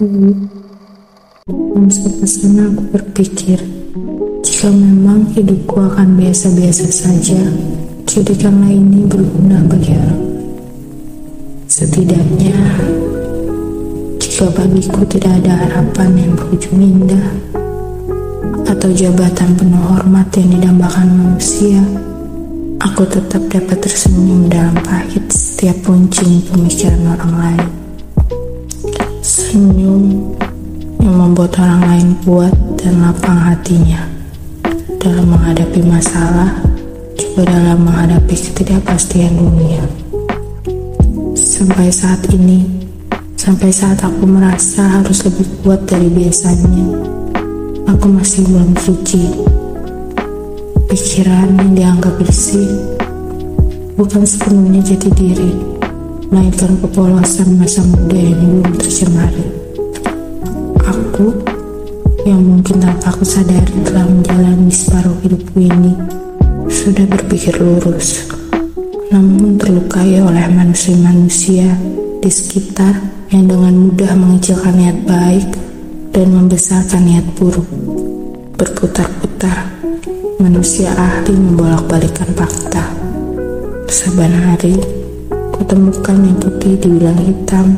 Sampai sana aku berpikir, jika memang hidupku akan biasa-biasa saja, jadikanlah ini berguna bagi orang. Setidaknya, jika bagiku tidak ada harapan yang berujung indah, atau jabatan penuh hormat yang didambakan manusia, aku tetap dapat tersenyum dalam pahit setiap puncing pemikiran orang lain. Membuat orang lain kuat dan lapang hatinya dalam menghadapi masalah, juga dalam menghadapi ketidakpastian dunia. Sampai saat ini, sampai saat aku merasa harus lebih kuat dari biasanya, aku masih belum suci. Pikiran yang dianggap bersih bukan sepenuhnya jati diri, melainkan kepolosan masa muda yang belum tercemari aku sadari telah menjalani separuh hidupku ini. Sudah berpikir lurus namun terlukai oleh manusia-manusia di sekitar yang dengan mudah mengecilkan niat baik dan membesarkan niat buruk. Berputar-putar manusia ahli membolak-balikan fakta. Saban hari kutemukan yang putih dibilang hitam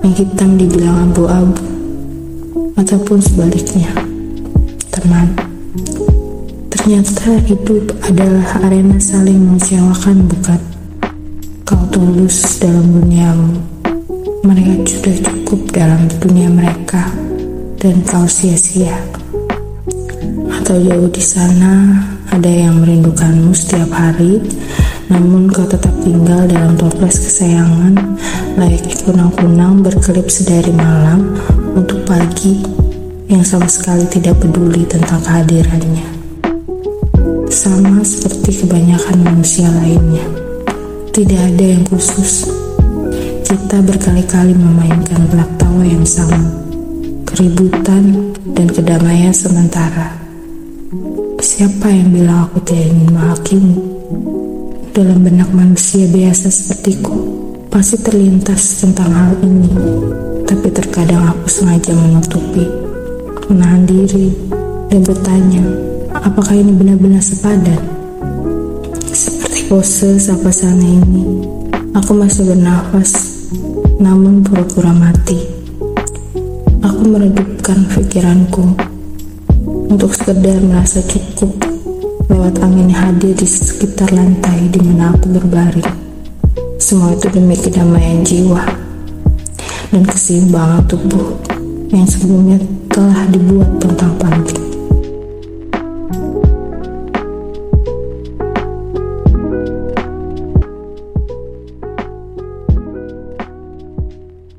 yang hitam dibilang abu-abu ataupun sebaliknya. Teman, ternyata hidup adalah arena saling mengecewakan bukan? Kau tulus dalam duniamu, mereka sudah cukup dalam dunia mereka, dan kau sia-sia. Atau jauh di sana, ada yang merindukanmu setiap hari, namun kau tetap tinggal dalam toples kesayangan, layaknya kunang-kunang berkelip sedari malam, untuk pagi yang sama sekali tidak peduli tentang kehadirannya. Sama seperti kebanyakan manusia lainnya, tidak ada yang khusus. Kita berkali-kali memainkan gelak tawa yang sama, keributan dan kedamaian sementara. Siapa yang bilang aku tidak ingin menghakimi? Dalam benak manusia biasa sepertiku, pasti terlintas tentang hal ini tapi terkadang aku sengaja menutupi, menahan diri, dan bertanya, apakah ini benar-benar sepadan? Seperti pose sapa sana ini, aku masih bernafas, namun pura-pura mati. Aku meredupkan pikiranku untuk sekedar merasa cukup lewat angin hadir di sekitar lantai di mana aku berbaring. Semua itu demi kedamaian jiwa dan keseimbangan tubuh yang sebelumnya telah dibuat tentang panti.